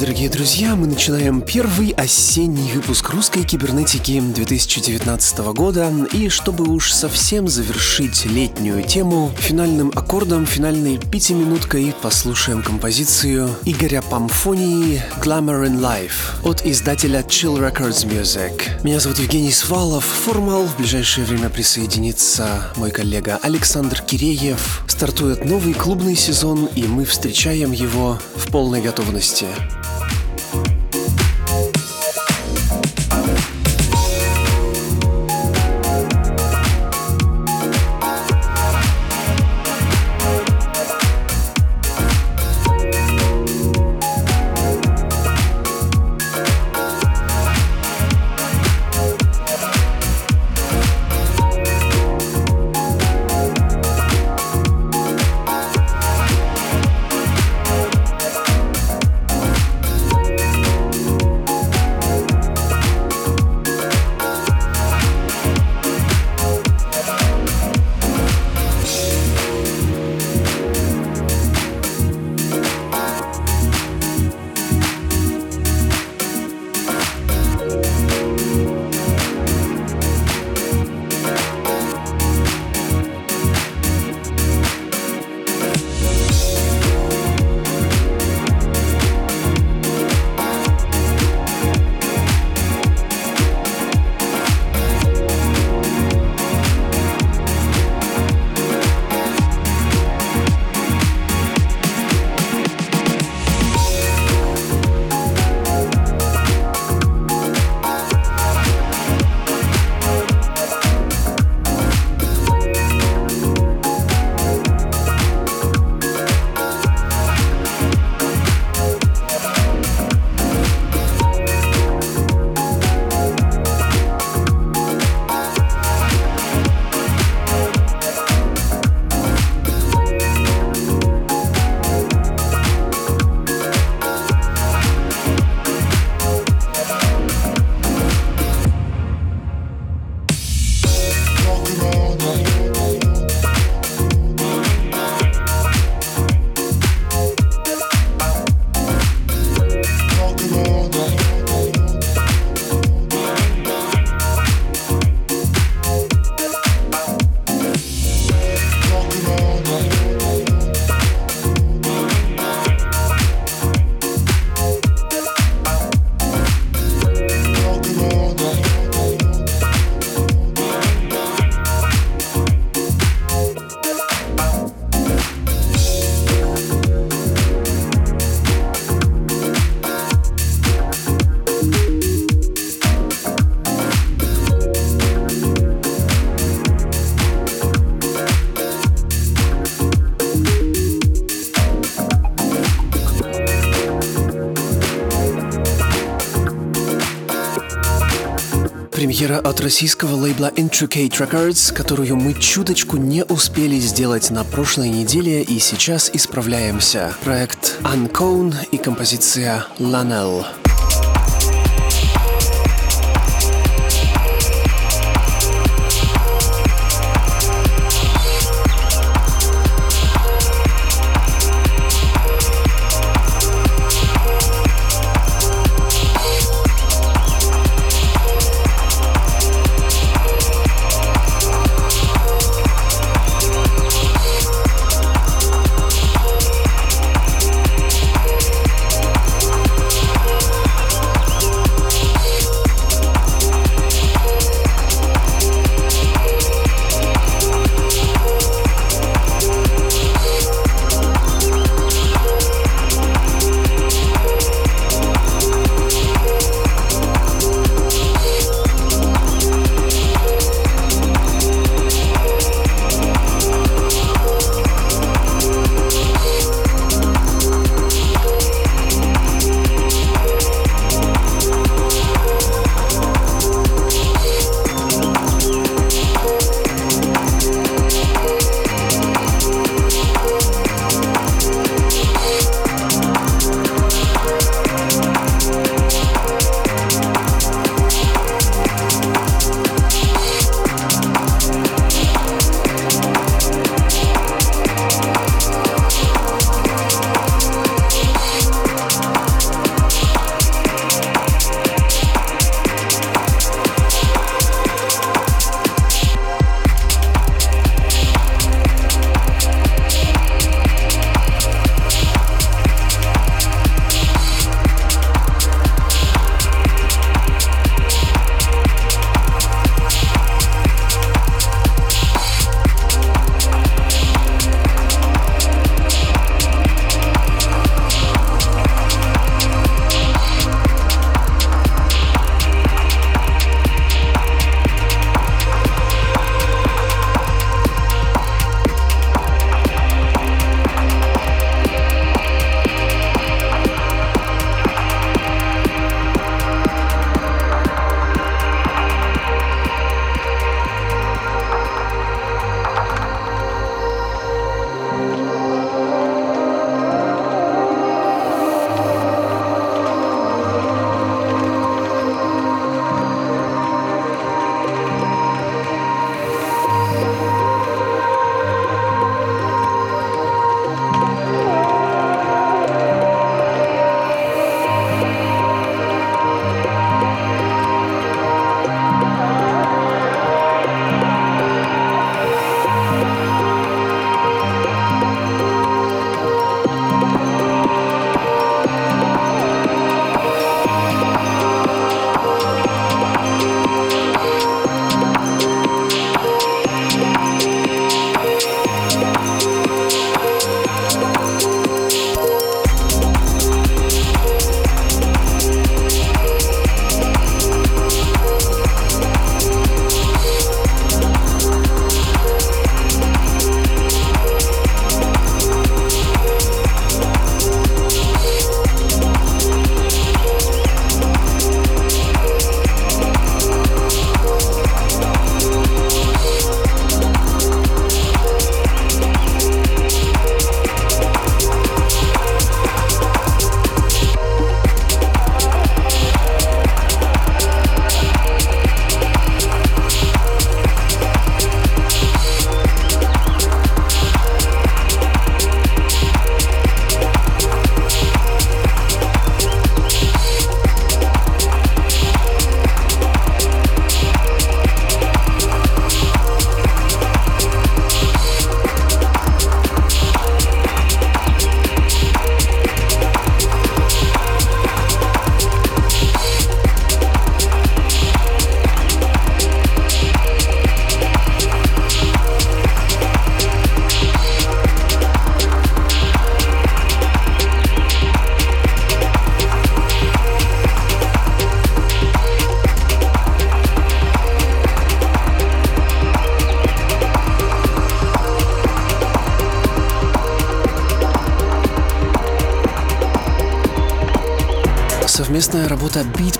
Дорогие друзья. Мы начинаем первый осенний выпуск русской кибернетики 2019 года. И чтобы уж совсем завершить летнюю тему, финальным аккордом, финальной пятиминуткой послушаем композицию Игоря Памфонии «Glamour in Life» от издателя Chill Records Music. Меня зовут Евгений Свалов. Формал. В ближайшее время присоединится мой коллега Александр Киреев. Стартует новый клубный сезон, и мы встречаем его в полной готовности. Премьера от российского лейбла Intricate Records, которую мы чуточку не успели сделать на прошлой неделе и сейчас исправляемся. Проект Uncone и композиция Lanel.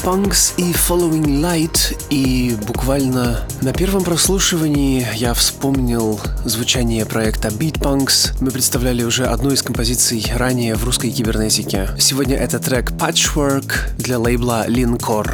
Punks и Following Light, и буквально на первом прослушивании я вспомнил звучание проекта Beat Punks. Мы представляли уже одну из композиций ранее в русской кибернетике. Сегодня это трек Patchwork для лейбла Linkor.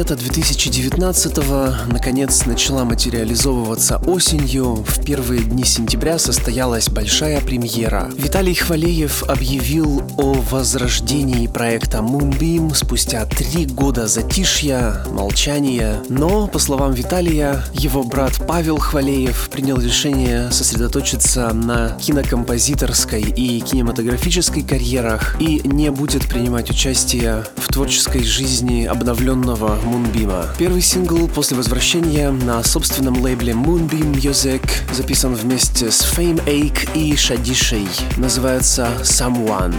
Лето 2019-го наконец начала материализовываться осенью. В первые дни сентября состоялась большая премьера. Виталий Хвалеев объявил о возрождении проекта Moonbeam спустя три года затишья, молчания. Но, по словам Виталия, его брат Павел Хвалеев принял решение сосредоточиться на кинокомпозиторской и кинематографической карьерах и не будет принимать участие в творческой жизни обновленного Moonbeam. Первый сингл после возвращения на собственном лейбле Moonbeam Music записан вместе с Fame Ache и Shadishей. Называется Someone.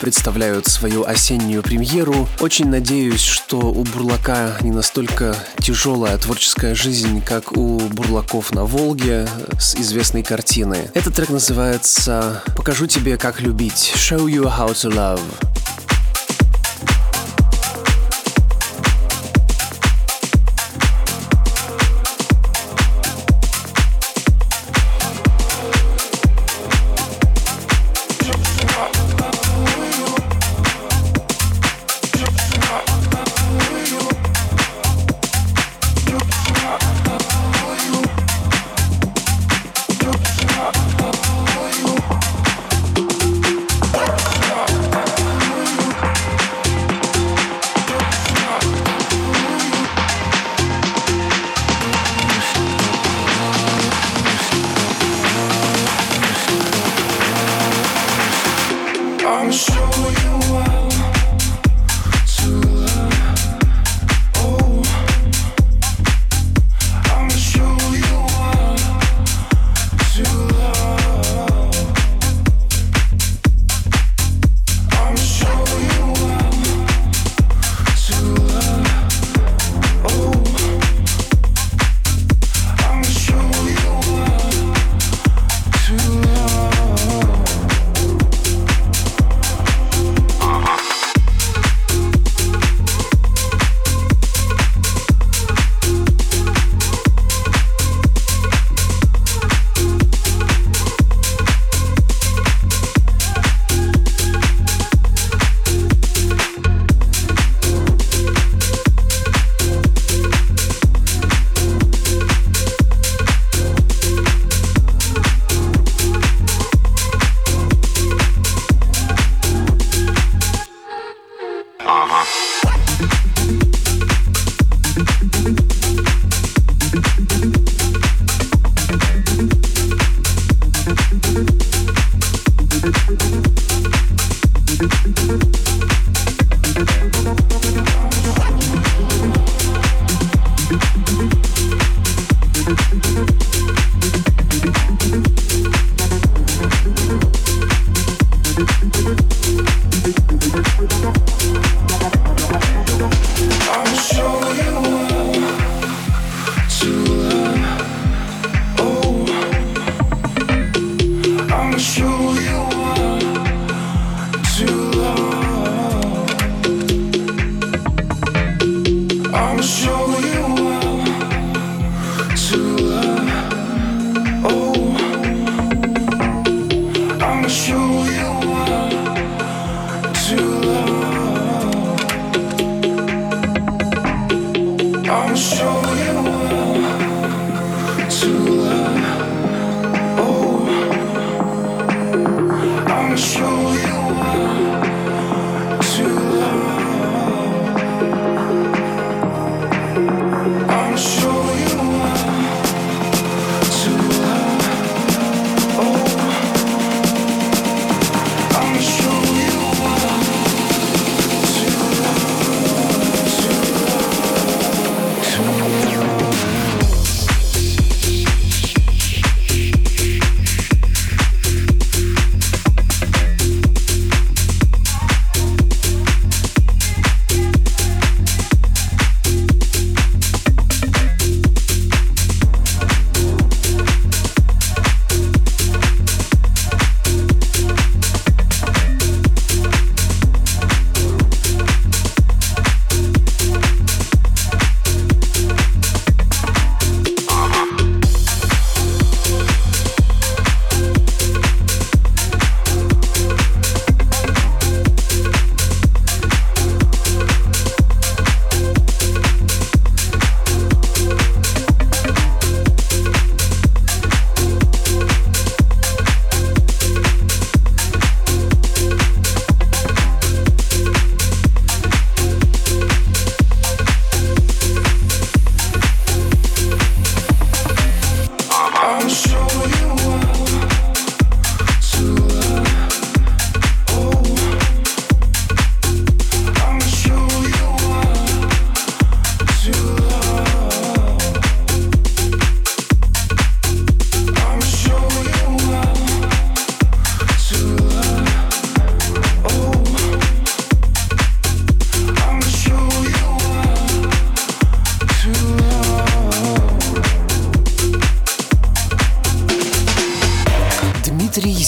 Представляют свою осеннюю премьеру. Очень надеюсь, что у Бурлака не настолько тяжелая творческая жизнь, как у Бурлаков на Волге с известной картины. Этот трек называется «Покажу тебе, как любить» Show You How to Love.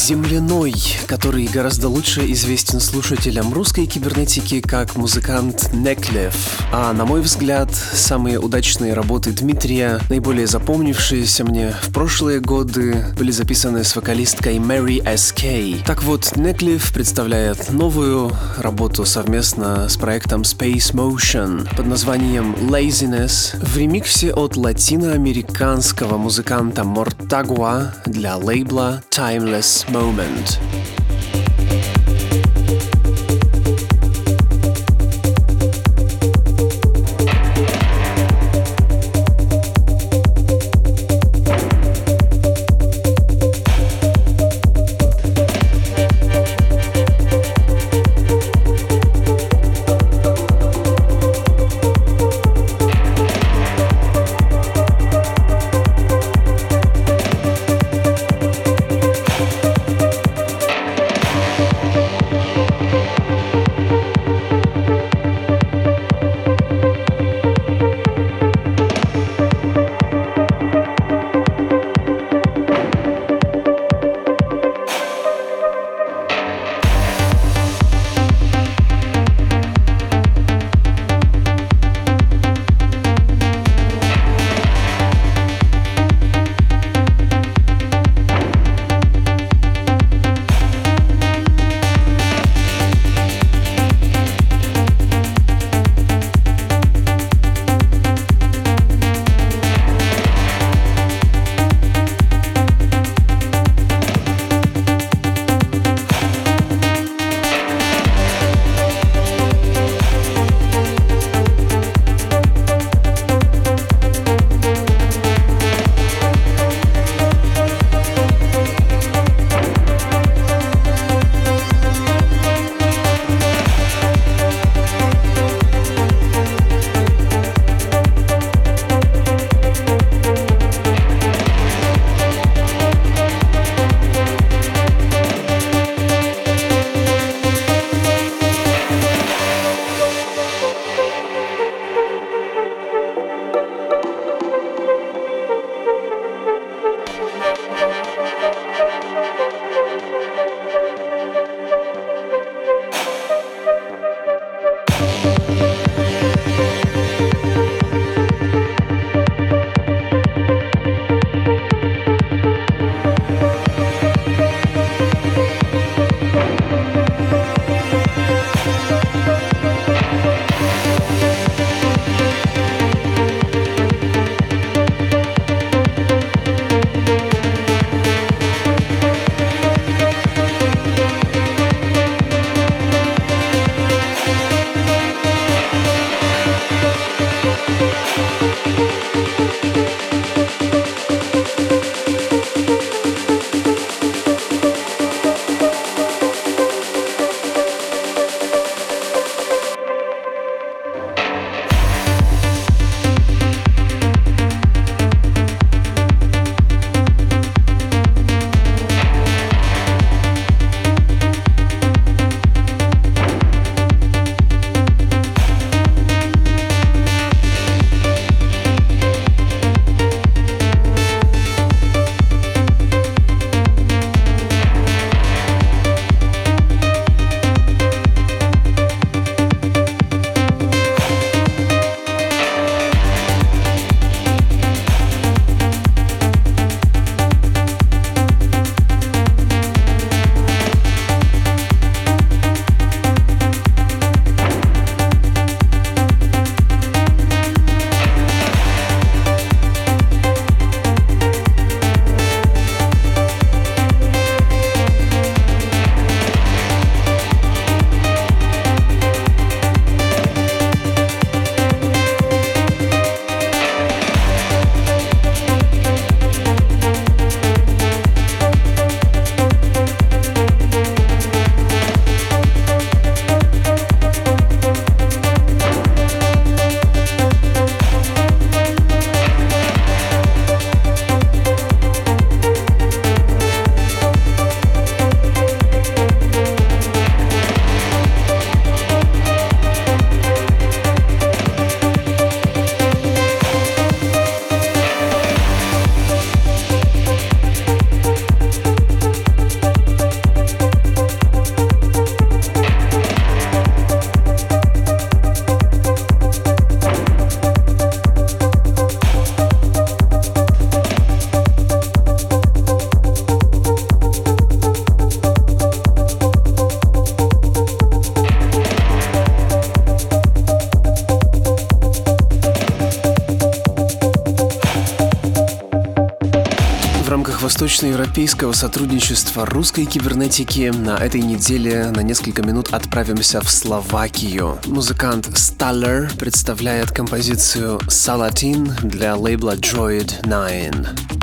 Земляной, который гораздо лучше известен слушателям русской кибернетики как музыкант Неклев. А на мой взгляд, самые удачные работы Дмитрия, наиболее запомнившиеся мне в прошлые годы, были записаны с вокалисткой Мэри S.K. Так вот, Неклев представляет новую работу совместно с проектом Space Motion под названием Laziness в ремиксе от латиноамериканского музыканта Мортагуа для лейбла Timeless Moment. Восточноевропейского сотрудничества русской кибернетики на этой неделе на несколько минут отправимся в Словакию. Музыкант Staller представляет композицию Salatin для лейбла Droid 9.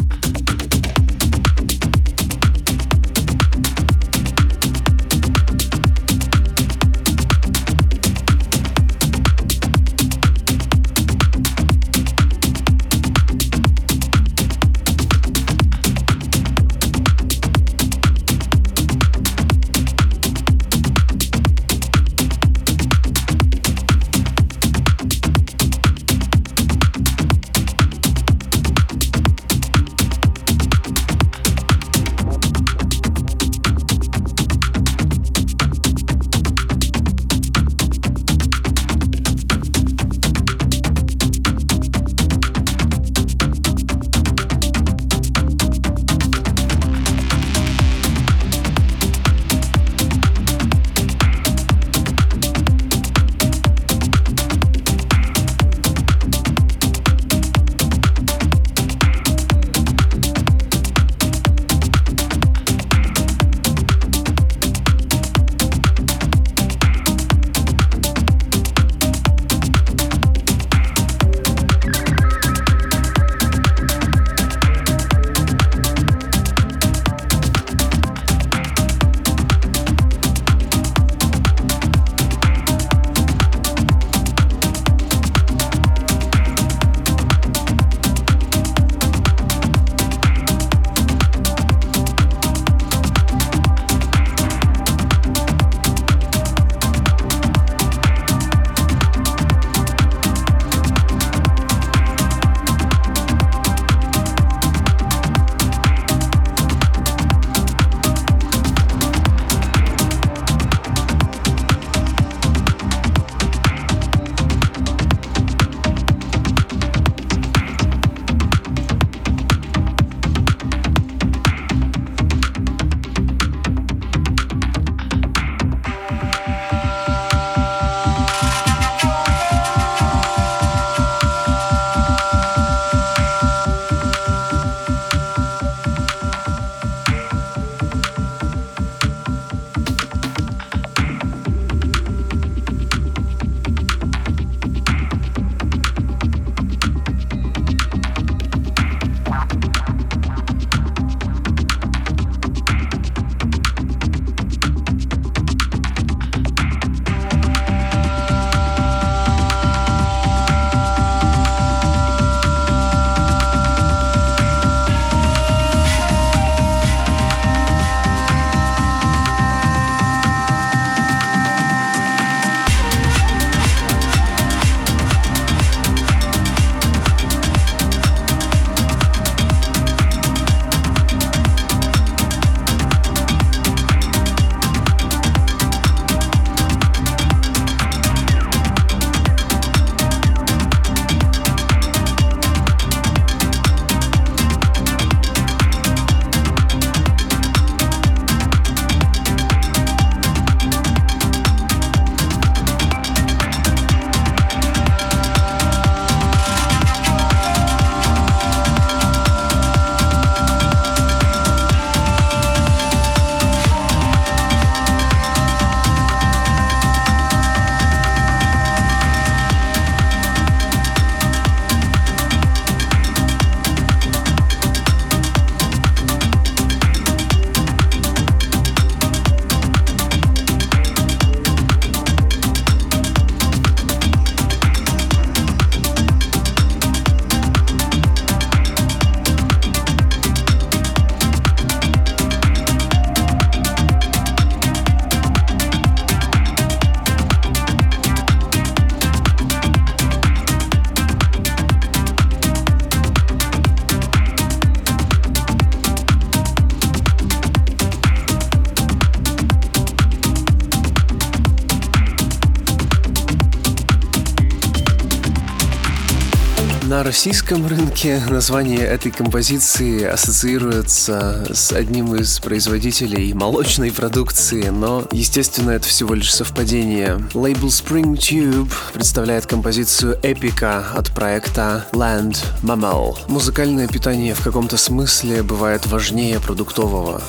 Российском рынке название этой композиции ассоциируется с одним из производителей молочной продукции, но, естественно, это всего лишь совпадение. Лейбл Spring Tube представляет композицию эпика от проекта Land Mammal. Музыкальное питание в каком-то смысле бывает важнее продуктового.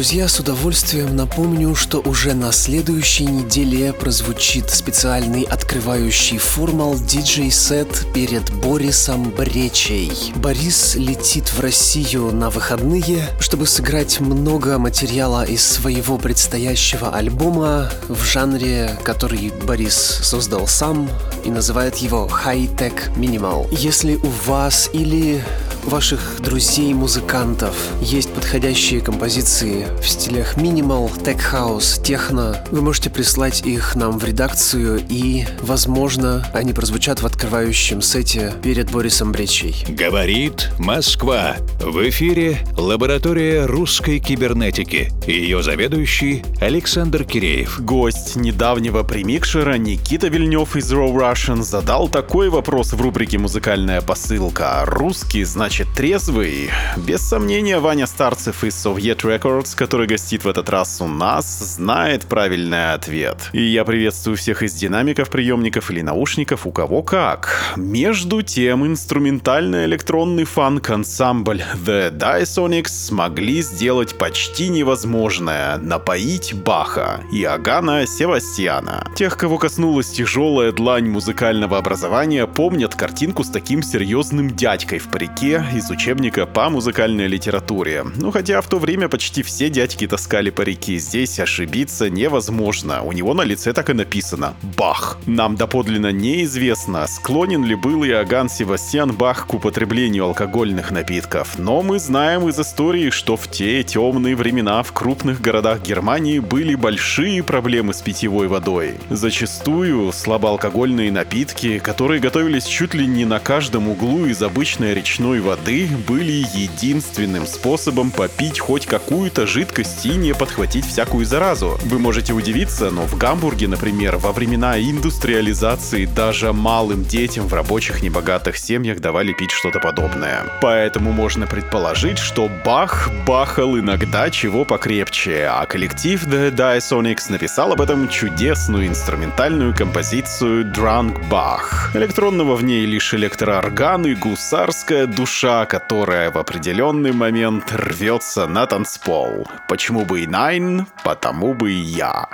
Друзья, с удовольствием напомню, что уже на следующей неделе прозвучит специальный открывающий формал диджей-сет перед Борисом Бречей. Борис летит в Россию на выходные, чтобы сыграть много материала из своего предстоящего альбома в жанре, который Борис создал сам и называет его High Tech Minimal. Если у вас или ваших друзей-музыкантов есть подходящие композиции в стилях минимал, тек хаус, техно, вы можете прислать их нам в редакцию и, возможно, они прозвучат в открывающем сете перед Борисом Бречей. Говорит Москва. В эфире лаборатория русской кибернетики. Ее заведующий Александр Киреев. Гость недавнего премикшера Никита Вильнев из Raw Russian задал такой вопрос в рубрике «Музыкальная посылка». Русский, значит, значит трезвый. Без сомнения, Ваня Старцев из Soviet Records, который гостит в этот раз у нас, знает правильный ответ. И я приветствую всех из динамиков, приемников или наушников, у кого как. Между тем, инструментально-электронный фанк-ансамбль The Dysonics смогли сделать почти невозможное — напоить Баха и Агана Севастьяна. Тех, кого коснулась тяжелая длань музыкального образования, помнят картинку с таким серьезным дядькой в парике, из учебника по музыкальной литературе. Ну хотя в то время почти все дядьки таскали парики, здесь ошибиться невозможно. У него на лице так и написано «Бах». Нам доподлинно неизвестно, склонен ли был Иоганн Севастьян Бах к употреблению алкогольных напитков, но мы знаем из истории, что в те темные времена в крупных городах Германии были большие проблемы с питьевой водой. Зачастую слабоалкогольные напитки, которые готовились чуть ли не на каждом углу из обычной речной воды, воды были единственным способом попить хоть какую-то жидкость и не подхватить всякую заразу. Вы можете удивиться, но в Гамбурге, например, во времена индустриализации даже малым детям в рабочих небогатых семьях давали пить что-то подобное. Поэтому можно предположить, что Бах бахал иногда чего покрепче, а коллектив The Dysonics написал об этом чудесную инструментальную композицию Drunk Bach. Электронного в ней лишь электроорган и гусарская душа душа, которая в определенный момент рвется на танцпол. Почему бы и Найн, потому бы и я.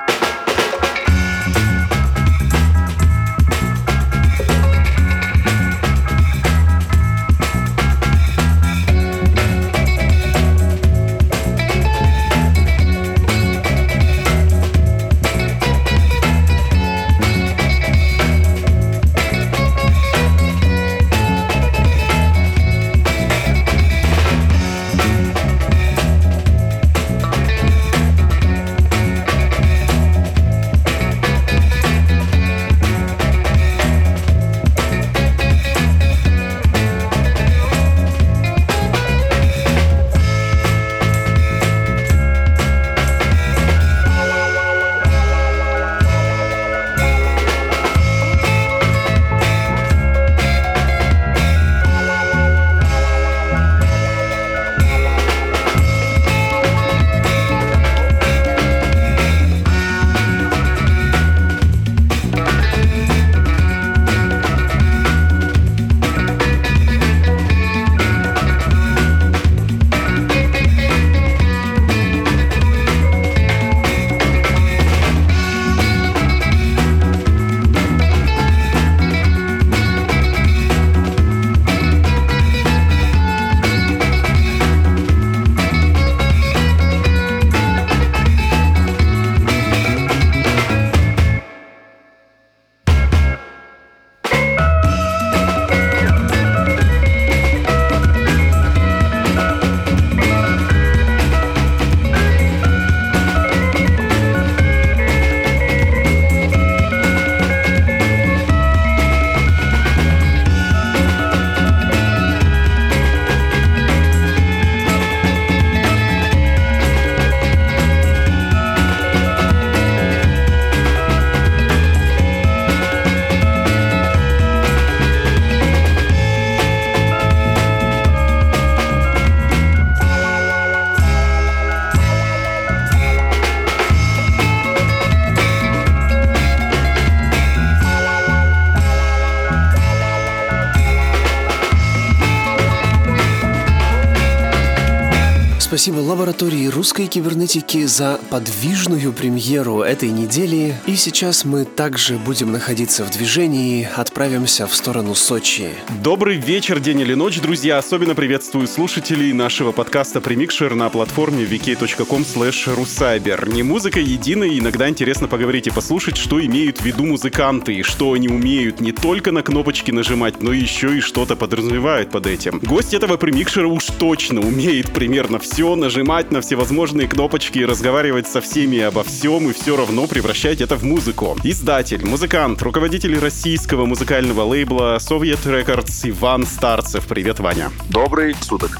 Лаборатории русской кибернетики за подвижную премьеру этой недели. И сейчас мы также будем находиться в движении, отправимся в сторону Сочи. Добрый вечер, день или ночь, друзья. Особенно приветствую слушателей нашего подкаста Premixer на платформе vk.com rucyber. Не музыка единая, иногда интересно поговорить и послушать, что имеют в виду музыканты, и что они умеют не только на кнопочки нажимать, но еще и что-то подразумевают под этим. Гость этого премикшера уж точно умеет примерно все, нажимать на всевозможные кнопочки и разговаривать со всеми обо всем, и все равно превращать это в музыку. Издатель, музыкант, руководитель российского музыкального лейбла Soviet Records Иван Старцев. Привет, Ваня. Добрый суток.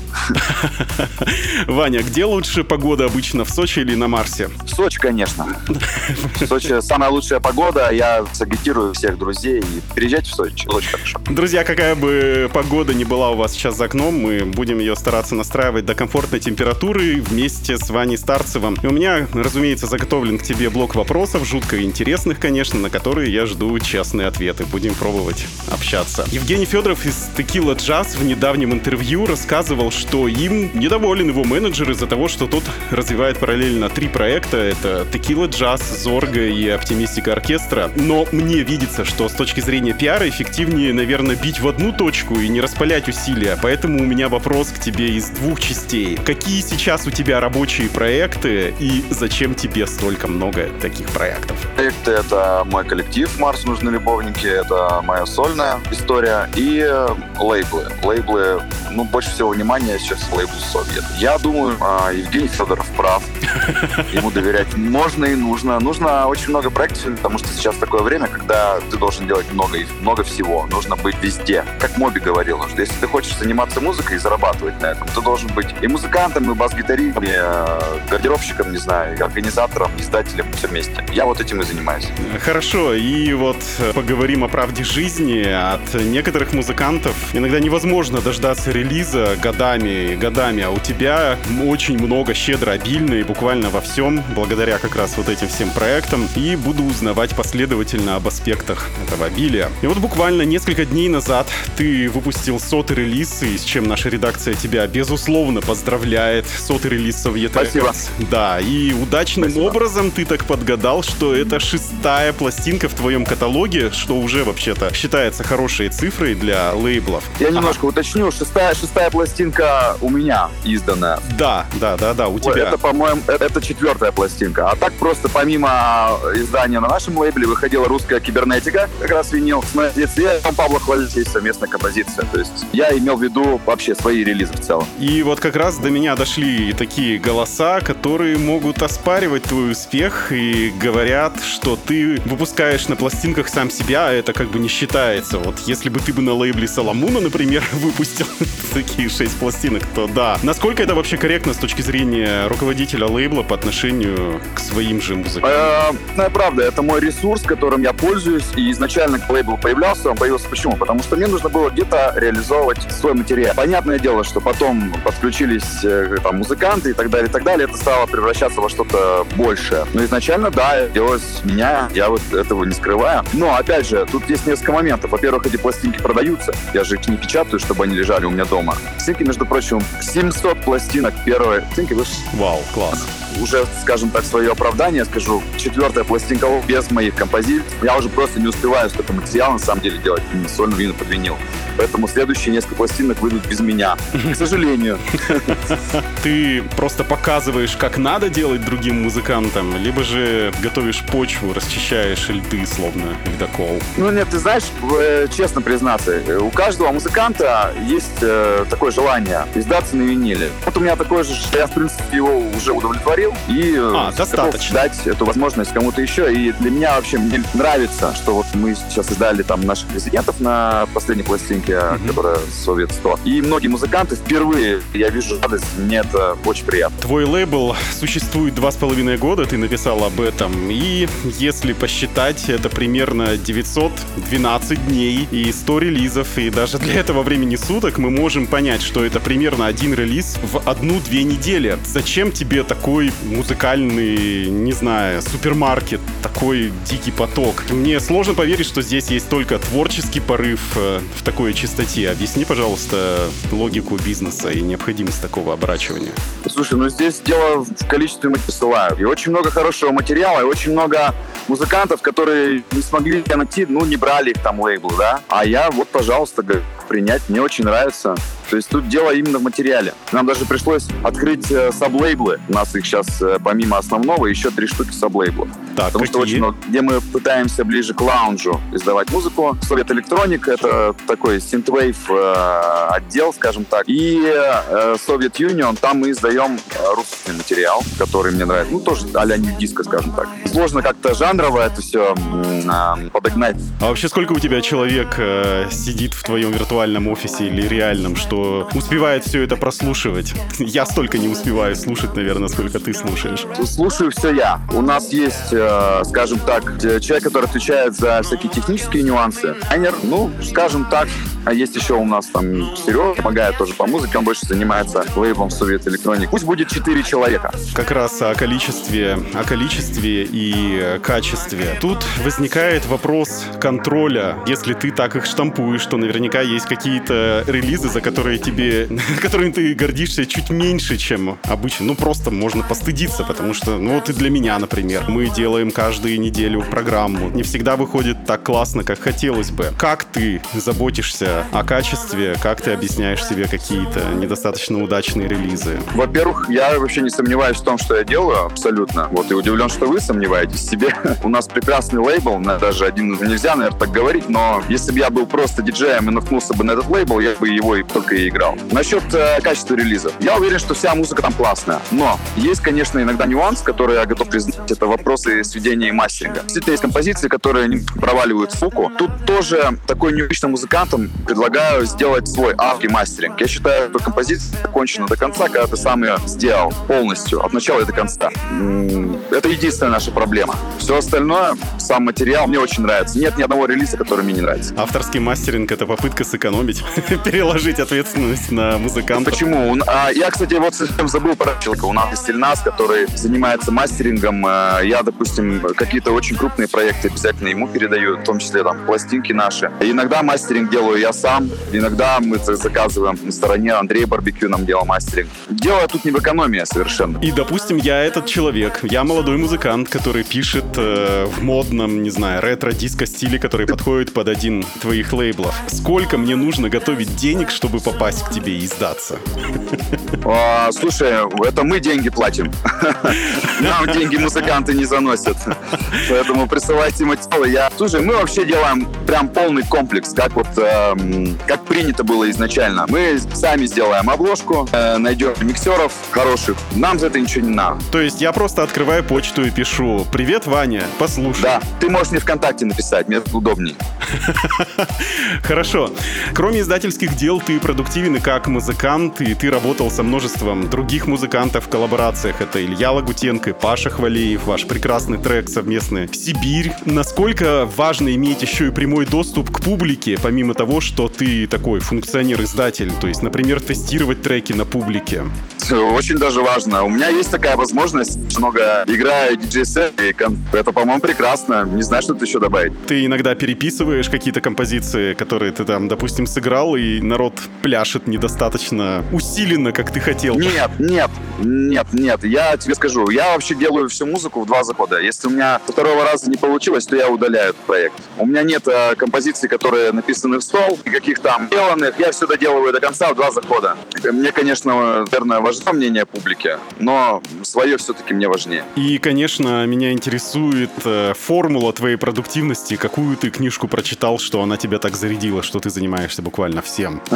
Ваня, где лучше погода обычно, в Сочи или на Марсе? В Сочи, конечно. В Сочи самая лучшая погода. Я сагитирую всех друзей и переезжайте в Сочи. Очень хорошо. Друзья, какая бы погода ни была у вас сейчас за окном, мы будем ее стараться настраивать до комфортной температуры вместе с Ваней Старцевым. И у меня, разумеется, заготовлен к тебе блок вопросов, жутко интересных, конечно, на которые я жду честные ответы. Будем пробовать общаться. Евгений Федоров из Tequila Jazz в недавнем интервью рассказывал, что им недоволен его менеджер из-за того, что тот развивает параллельно три проекта. Это Tequila Jazz, Зорга и Оптимистика Оркестра. Но мне видится, что с точки зрения пиара эффективнее, наверное, бить в одну точку и не распылять усилия. Поэтому у меня вопрос к тебе из двух частей. Какие сейчас у тебя рабочие проекты и зачем тебе столько много таких проектов? Проекты — это мой коллектив «Марс. Нужны любовники», это моя сольная история и лейблы. Лейблы, ну, больше всего внимания сейчас лейбл «Совет». Я думаю, а, Евгений Федоров прав. Ему доверять можно и нужно. Нужно очень много проектов, потому что сейчас такое время, когда ты должен делать много, много всего. Нужно быть везде. Как Моби говорил, что если ты хочешь заниматься музыкой и зарабатывать на этом, ты должен быть и музыкантом, и бас-гитаристом, и э, гардеробщиком, не знаю, организатором, издателем, все вместе. Я вот этим и занимаюсь. Хорошо, и вот э, поговорим о правде жизни. От некоторых музыкантов иногда невозможно дождаться релиза годами и годами, а у тебя очень много, щедро, обильно и буквально во всем, благодаря как раз вот этим всем проектам, и буду узнавать последовательно об аспектах этого обилия. И вот буквально несколько дней назад ты выпустил сотый релиз, и с чем наша редакция тебя, безусловно, поздравляет. Сотый релиз Soviet Спасибо. Да, и удачным Спасибо. образом ты так подгадал, что это шестая пластинка в твоем каталоге, что уже вообще-то считается хорошей цифрой для лейблов. Я немножко уточню. Шестая, шестая пластинка у меня изданная. Да, да, да, да, у Ой, тебя. Это, по-моему, э- это четвертая пластинка. А так просто помимо издания на нашем лейбле выходила русская кибернетика, как раз винил. С моей детстве Павла Хвалить есть совместная композиция. То есть я имел в виду вообще свои релизы в целом. И вот как раз до меня дошли такие голоса, которые могут оспаривать твой успех и говорят, что ты выпускаешь на пластинках сам себя, а это как бы не считается. Вот если бы ты бы на лейбле Соломуна, например, выпустил такие шесть пластинок, то да. Насколько это вообще корректно с точки зрения руководителя лейбла по отношению к своим же музыкантам? Э, ну, правда, это мой ресурс, которым я пользуюсь. И изначально, когда лейбл появлялся, он появился почему? Потому что мне нужно было где-то реализовывать свой материал. Понятное дело, что потом подключились э, там, музыканты и так далее, и так далее. Это стало превращаться во что-то большее. Но изначально, да, делалось меня, я вот этого не скрываю. Но, опять же, тут есть несколько моментов. Во-первых, эти пластинки продаются. Я же их не печатаю, чтобы они лежали у меня дома. Пластинки, между прочим, 700 пластинок первой. Пластинки вышли Вау, класс. уже, скажем так, свое оправдание скажу. Четвертая пластинка без моих композиций. Я уже просто не успеваю столько материала, на самом деле, делать сольную вину под винил. Поэтому следующие несколько пластинок выйдут без меня. К сожалению. Ты просто показываешь, как надо делать другим музыкантам, либо же готовишь почву, расчищаешь льды, словно ледокол. Ну нет, ты знаешь, э, честно признаться, э, у каждого музыканта есть э, такое желание издаться на виниле. Вот у меня такое же, что я, в принципе, его уже удовлетворил. И А, достаточно. дать эту возможность кому-то еще. И для меня вообще мне нравится, что вот мы сейчас издали там наших резидентов на последней пластинке, которая Совет 100. И многие музыканты впервые, я вижу радость, мне это очень приятно. Твой лейбл существует два с половиной года, ты написал об этом, и если посчитать, это примерно 912 дней и 100 релизов, и даже для этого времени суток мы можем понять, что это примерно один релиз в одну-две недели. Зачем тебе такой музыкальный, не знаю, супермаркет, такой дикий поток? Мне сложно поверить, что здесь есть только творческий порыв э, в такой чистоте. Объясни, пожалуйста, логику бизнеса и необходимость такого оборачивания. Слушай, ну здесь дело в количестве, полагаю. И очень много хорошего материала, и очень много музыкантов, которые не смогли найти, ну, не брали их там лейбл, да. А я вот, пожалуйста, принять, мне очень нравится. То есть тут дело именно в материале. Нам даже пришлось открыть э, саблейблы. У нас их сейчас э, помимо основного еще три штуки саблейблов. Так, Потому что очень много, где мы пытаемся ближе к лаунджу издавать музыку. Совет Электроник — это такой synthwave э, отдел, скажем так. И э, Soviet Union, там мы издаем э, русский материал, который мне нравится. Ну, тоже а-ля диско, скажем так. Сложно как-то жанрово это все э, подогнать. А вообще сколько у тебя человек э, сидит в твоем виртуальном офисе или реальном, что успевает все это прослушивать? Я столько не успеваю слушать, наверное, сколько ты слушаешь. Слушаю все я. У нас есть, э, скажем так, э, человек, который отвечает за всякие технические нюансы. Тренер, ну, скажем так, а есть еще у нас там Серега, помогает тоже по музыке, он больше занимается лейблом Совет Электроник. Пусть будет 4 человека. Как раз о количестве, о количестве и э, качестве. Тут возникает вопрос контроля. Если ты так их штампуешь, то наверняка есть какие-то релизы, за которые тебе, которыми ты гордишься чуть меньше, чем обычно. Ну, просто можно постыдиться, потому что, ну, вот и для меня, например, мы делаем каждую неделю программу. Не всегда выходит так классно, как хотелось бы. Как ты заботишься о качестве, как ты объясняешь себе какие-то недостаточно удачные релизы? Во-первых, я вообще не сомневаюсь в том, что я делаю, абсолютно. Вот и удивлен, что вы сомневаетесь в себе. У нас прекрасный лейбл, даже один нельзя, наверное, так говорить, но если бы я был просто диджеем и наткнулся бы на этот лейбл, я бы его и только и играл. Насчет э, качества релиза. Я уверен, что вся музыка там классная. Но есть, конечно, иногда нюанс, который я готов признать. Это вопросы сведения и мастеринга. Действительно, есть композиции, которые проваливают звуку. Тут тоже такой необычным музыкантам предлагаю сделать свой авки мастеринг. Я считаю, что композиция закончена до конца, когда ты сам ее сделал полностью, от начала и до конца. Это единственная наша проблема. Все остальное, сам материал, мне очень нравится. Нет ни одного релиза, который мне не нравится. Авторский мастеринг — это попытка сэкономить, переложить ответственность на музыканта. Почему? А, я, кстати, вот совсем забыл про человека. У нас есть Ильнас, который занимается мастерингом. А, я, допустим, какие-то очень крупные проекты обязательно ему передаю, в том числе там пластинки наши. Иногда мастеринг делаю я сам, иногда мы заказываем на стороне. Андрей Барбекю нам делал мастеринг. Дело тут не в экономии совершенно. И, допустим, я этот человек, я молодой музыкант, который пишет э, в модном, не знаю, ретро-диско-стиле, который подходит под один твоих лейблов. Сколько мне нужно готовить денег, чтобы попасть к тебе и сдаться? А, слушай, это мы деньги платим. Нам деньги музыканты не заносят. Поэтому присылайте материалы. Я... Слушай, мы вообще делаем прям полный комплекс, как вот эм, как принято было изначально. Мы сами сделаем обложку, э, найдем миксеров хороших. Нам за это ничего не надо. То есть я просто открываю почту и пишу «Привет, Ваня, послушай». Да, ты можешь мне ВКонтакте написать, мне удобнее. Хорошо. Кроме издательских дел, ты продуктивен и как музыкант, и ты работал со множеством других музыкантов в коллаборациях. Это Илья Лагутенко и Паша Хвалеев, ваш прекрасный трек совместный «Сибирь». Насколько важно иметь еще и прямой доступ к публике, помимо того, что ты такой функционер-издатель, то есть, например, тестировать треки на публике? Очень даже важно. У меня есть такая возможность. Много играю диджей-сет, и это, по-моему, прекрасно. Не знаю, что тут еще добавить. Ты иногда переписываешь какие-то композиции, которые ты там, допустим, сыграл, и народ пляшет недостаточно усиленно, как ты хотел. Нет, нет, нет, нет. Я тебе скажу, я вообще делаю всю музыку в два захода. Если у меня второго раза не получилось, то я удаляю этот проект. У меня нет э, композиций, которые написаны в стол, никаких там деланных. Я все доделываю до конца в два захода. Мне, конечно, наверное, важно мнение публики, но свое все-таки мне важнее. И, конечно, меня интересует э, формула твоей продуктивности. Какую ты книжку прочитал, что она тебя так зарядила, что ты занимаешься буквально всем?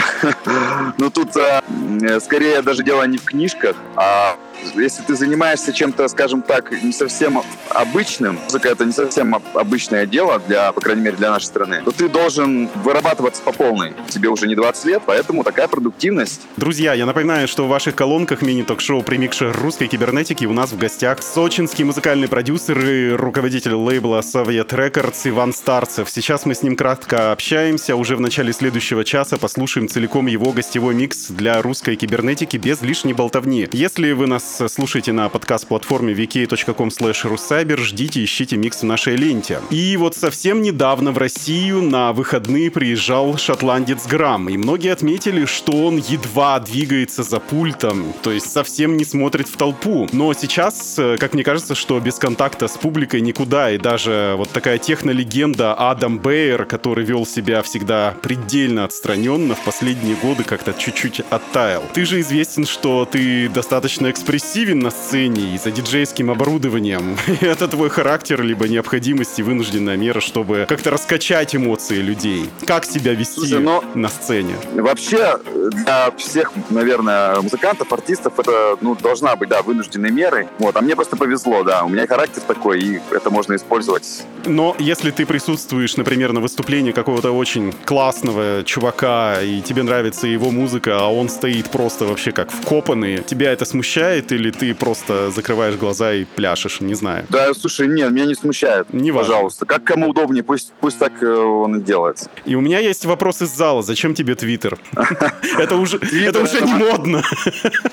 Ну, тут э, скорее даже дело не в книжках, а если ты занимаешься чем-то, скажем так, не совсем обычным, музыка это не совсем обычное дело, для, по крайней мере, для нашей страны, то ты должен вырабатываться по полной. Тебе уже не 20 лет, поэтому такая продуктивность. Друзья, я напоминаю, что в ваших колонках мини-ток-шоу «Примикшер русской кибернетики» у нас в гостях сочинский музыкальный продюсер и руководитель лейбла Soviet Records Иван Старцев. Сейчас мы с ним кратко общаемся. Уже в начале следующего часа послушаем целиком его гостевой микс для русской кибернетики без лишней болтовни. Если вы нас нас слушаете на подкаст-платформе vk.com slash ждите, ищите микс в нашей ленте. И вот совсем недавно в Россию на выходные приезжал шотландец Грамм, и многие отметили, что он едва двигается за пультом, то есть совсем не смотрит в толпу. Но сейчас, э, как мне кажется, что без контакта с публикой никуда, и даже вот такая технолегенда Адам Бейер, который вел себя всегда предельно отстраненно, в последние годы как-то чуть-чуть оттаял. Ты же известен, что ты достаточно экспрессивен на сцене и за диджейским оборудованием. Это твой характер, либо необходимость и вынужденная мера, чтобы как-то раскачать эмоции людей. Как себя вести Слушай, но ну, на сцене? Вообще, для всех, наверное, музыкантов, артистов, это, ну, должна быть, да, вынужденной мерой. Вот, а мне просто повезло, да, у меня характер такой, и это можно использовать. Но если ты присутствуешь, например, на выступлении какого-то очень классного чувака, и тебе нравится его музыка, а он стоит просто вообще как вкопанный, тебя это смущает или ты просто закрываешь глаза и пляшешь, не знаю? Да, слушай, нет, меня не смущает. Не Пожалуйста, как кому удобнее, пусть, пусть так э, он и делает. И у меня есть вопрос из зала. Зачем тебе Твиттер? Это уже это уже не модно.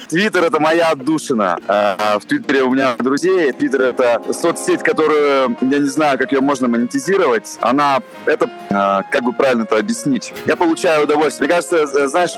Твиттер — это моя отдушина. А, в Твиттере у меня друзей. Твиттер — это соцсеть, которую, я не знаю, как ее можно монетизировать. Она, это, а, как бы правильно это объяснить? Я получаю удовольствие. Мне кажется, знаешь,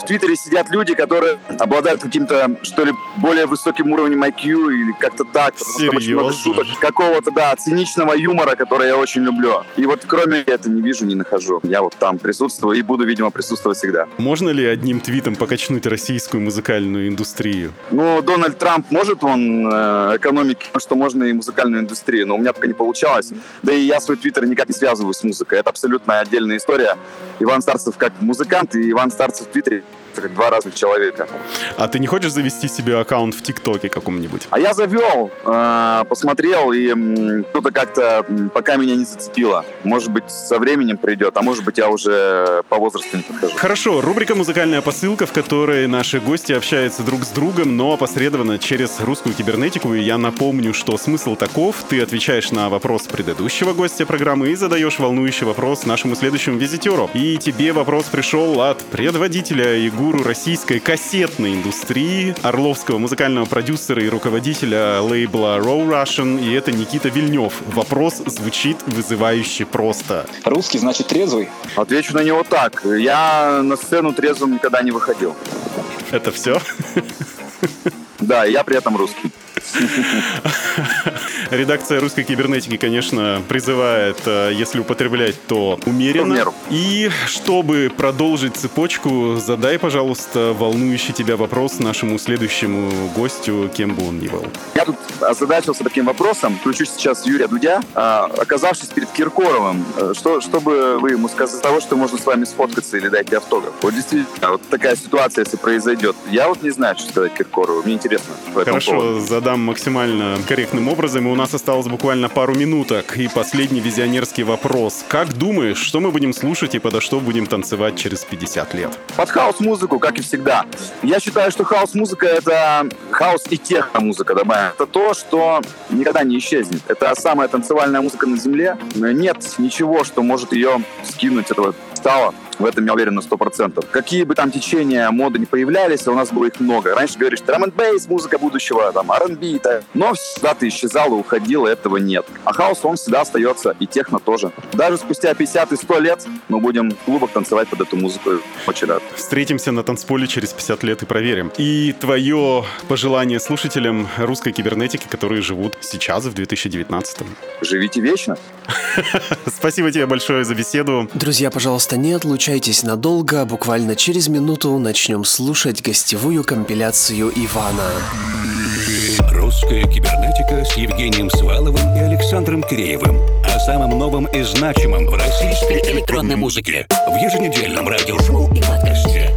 в Твиттере сидят люди, которые обладают каким-то, что ли, более высоким уровнем IQ или как-то так. Серьезно? Шуток, какого-то, да, циничного юмора, который я очень люблю. И вот кроме этого не вижу, не нахожу. Я вот там присутствую и буду, видимо, присутствовать всегда. Можно ли одним твитом покачнуть российскую музыкальную индустрию? Ну, Дональд Трамп может он э, экономить, что можно и музыкальную индустрию, но у меня пока не получалось. Да и я свой твиттер никак не связываю с музыкой. Это абсолютно отдельная история. Иван Старцев как музыкант и Иван Старцев в твиттере как два разных человека. А ты не хочешь завести себе аккаунт в ТикТоке каком-нибудь? А я завел, э, посмотрел, и кто-то как-то пока меня не зацепило. Может быть, со временем придет, а может быть, я уже по возрасту не подхожу. Хорошо, рубрика «Музыкальная посылка», в которой наши гости общаются друг с другом, но опосредованно через русскую кибернетику. И я напомню, что смысл таков. Ты отвечаешь на вопрос предыдущего гостя программы и задаешь волнующий вопрос нашему следующему визитеру. И тебе вопрос пришел от предводителя и гуру российской кассетной индустрии, орловского музыкального продюсера и руководителя лейбла Row Russian, и это Никита Вильнев. Вопрос звучит вызывающе просто. Русский значит трезвый? Отвечу на него так. Я на сцену трезвым никогда не выходил. Это все? Да, я при этом русский. Редакция русской кибернетики, конечно, призывает, э, если употреблять, то умеренно. И чтобы продолжить цепочку, задай, пожалуйста, волнующий тебя вопрос нашему следующему гостю, кем бы он ни был. Я тут озадачился таким вопросом, включу сейчас Юрия Дудя, а, оказавшись перед Киркоровым, э, что, что бы вы ему сказали того, что можно с вами сфоткаться или дать автограф? Вот действительно, вот такая ситуация, если произойдет. Я вот не знаю, что сказать Киркорову, мне интересно. Хорошо, задам максимально корректным образом, и у нас осталось буквально пару минуток. И последний визионерский вопрос. Как думаешь, что мы будем слушать и подо что будем танцевать через 50 лет? Под хаос-музыку, как и всегда. Я считаю, что хаос-музыка — это хаос и техно-музыка, добавим. Это то, что никогда не исчезнет. Это самая танцевальная музыка на Земле. Нет ничего, что может ее скинуть, этого стало. В этом я уверен на 100%. Какие бы там течения моды не появлялись, а у нас было их много. Раньше говоришь, драм н бейс, музыка будущего, там, R&B, да. но всегда ты исчезал и уходил, и этого нет. А хаос, он всегда остается, и техно тоже. Даже спустя 50 и 100 лет мы будем в клубах танцевать под эту музыку. Очень рад. Встретимся на танцполе через 50 лет и проверим. И твое пожелание слушателям русской кибернетики, которые живут сейчас, в 2019 Живите вечно. Спасибо тебе большое за беседу. Друзья, пожалуйста, не отлучайтесь надолго. Буквально через минуту начнем слушать гостевую компиляцию Ивана. Русская кибернетика с Евгением Сваловым и Александром Киреевым. О самом новом и значимом в российской электронной музыке. В еженедельном радиошоу и подкасте.